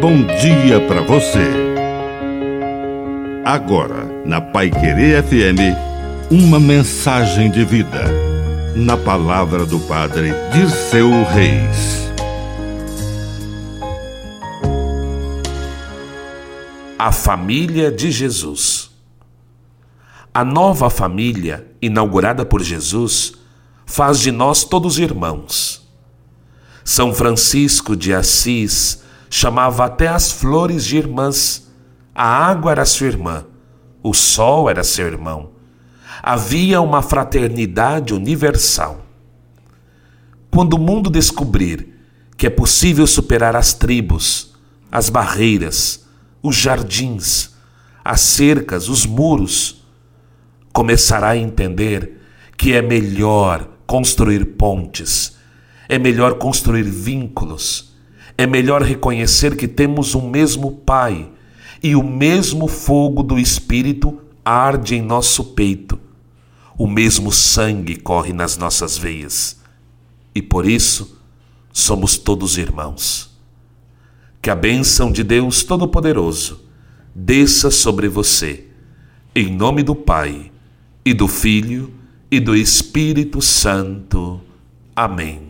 bom dia para você. Agora, na Pai Querer FM, uma mensagem de vida. Na palavra do Padre Dirceu Reis. A família de Jesus. A nova família, inaugurada por Jesus, faz de nós todos irmãos. São Francisco de Assis chamava até as flores de irmãs. A água era sua irmã, o sol era seu irmão. Havia uma fraternidade universal. Quando o mundo descobrir que é possível superar as tribos, as barreiras, os jardins, as cercas, os muros, começará a entender que é melhor construir pontes, é melhor construir vínculos é melhor reconhecer que temos um mesmo Pai e o mesmo fogo do Espírito arde em nosso peito. O mesmo sangue corre nas nossas veias. E por isso somos todos irmãos. Que a bênção de Deus Todo-Poderoso desça sobre você, em nome do Pai, e do Filho, e do Espírito Santo. Amém.